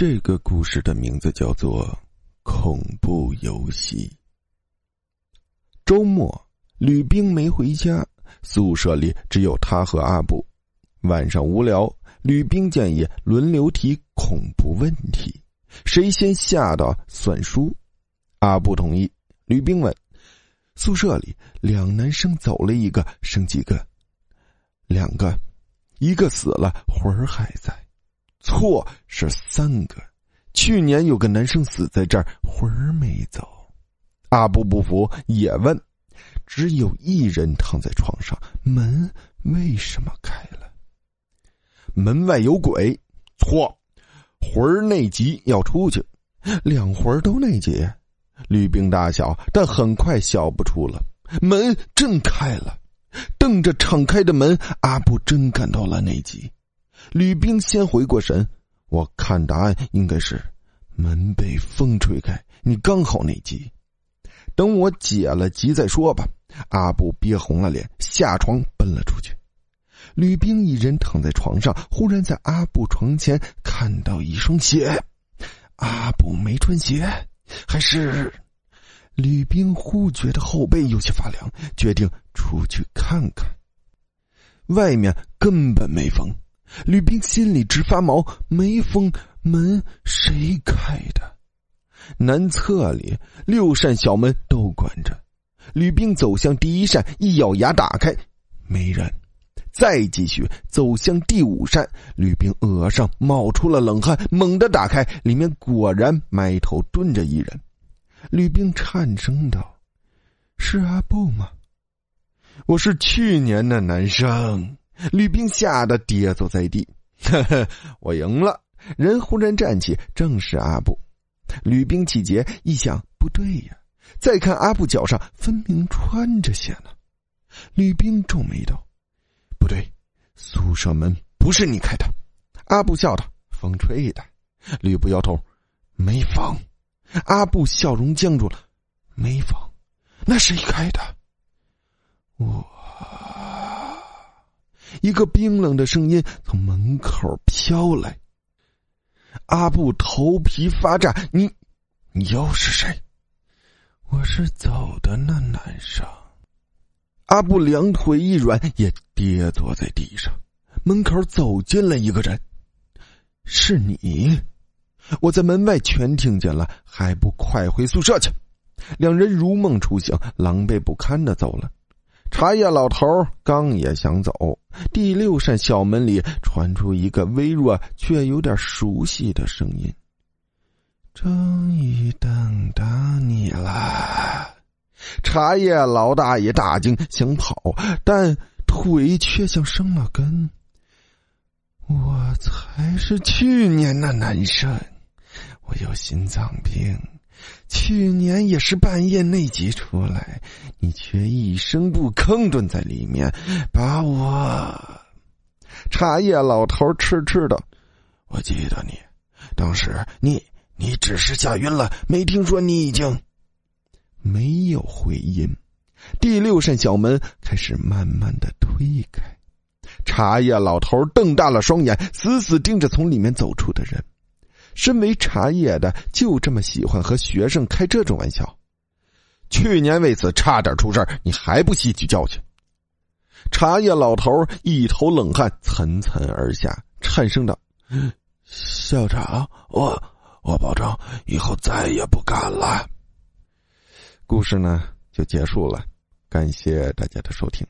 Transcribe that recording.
这个故事的名字叫做《恐怖游戏》。周末，吕冰没回家，宿舍里只有他和阿布。晚上无聊，吕冰建议轮流提恐怖问题，谁先吓到算输。阿布同意。吕冰问：“宿舍里两男生走了一个，剩几个？两个，一个死了，魂儿还在。”错是三个，去年有个男生死在这儿，魂儿没走。阿布不服，也问：只有一人躺在床上，门为什么开了？门外有鬼。错，魂儿内急要出去，两魂儿都内急。吕冰大笑，但很快笑不出了。门真开了，瞪着敞开的门，阿布真感到了内急。吕冰先回过神，我看答案应该是门被风吹开，你刚好内急。等我解了急再说吧。阿布憋红了脸，下床奔了出去。吕冰一人躺在床上，忽然在阿布床前看到一双鞋。阿布没穿鞋，还是？吕冰忽觉得后背有些发凉，决定出去看看。外面根本没风。吕冰心里直发毛，没风，门谁开的？南侧里六扇小门都关着。吕冰走向第一扇，一咬牙打开，没人。再继续走向第五扇，吕冰额上冒出了冷汗，猛地打开，里面果然埋头蹲着一人。吕冰颤声道：“是阿布吗？我是去年的男生。”吕冰吓得跌坐在地，呵呵，我赢了。人忽然站起，正是阿布。吕冰气结，一想不对呀，再看阿布脚上分明穿着鞋呢。吕冰皱眉道：“不对，宿舍门不是你开的。”阿布笑道：“风吹的。”吕布摇头：“没风。”阿布笑容僵住了：“没风，那谁开的？”我。一个冰冷的声音从门口飘来。阿布头皮发炸：“你，你又是谁？”“我是走的那男生。”阿布两腿一软，也跌坐在地上。门口走进了一个人：“是你！”我在门外全听见了，还不快回宿舍去！两人如梦初醒，狼狈不堪的走了。茶叶老头刚也想走，第六扇小门里传出一个微弱却有点熟悉的声音：“终于等到你了。”茶叶老大爷大惊，想跑，但腿却像生了根。我才是去年那男生，我有心脏病。去年也是半夜内急出来，你却一声不吭蹲在里面，把我。茶叶老头痴痴的，我记得你，当时你你只是吓晕了，没听说你已经。没有回音。第六扇小门开始慢慢的推开，茶叶老头瞪大了双眼，死死盯着从里面走出的人。身为茶叶的，就这么喜欢和学生开这种玩笑。去年为此差点出事你还不吸取教训？茶叶老头一头冷汗涔涔而下，颤声道：“校长，我我保证以后再也不敢了。”故事呢就结束了，感谢大家的收听。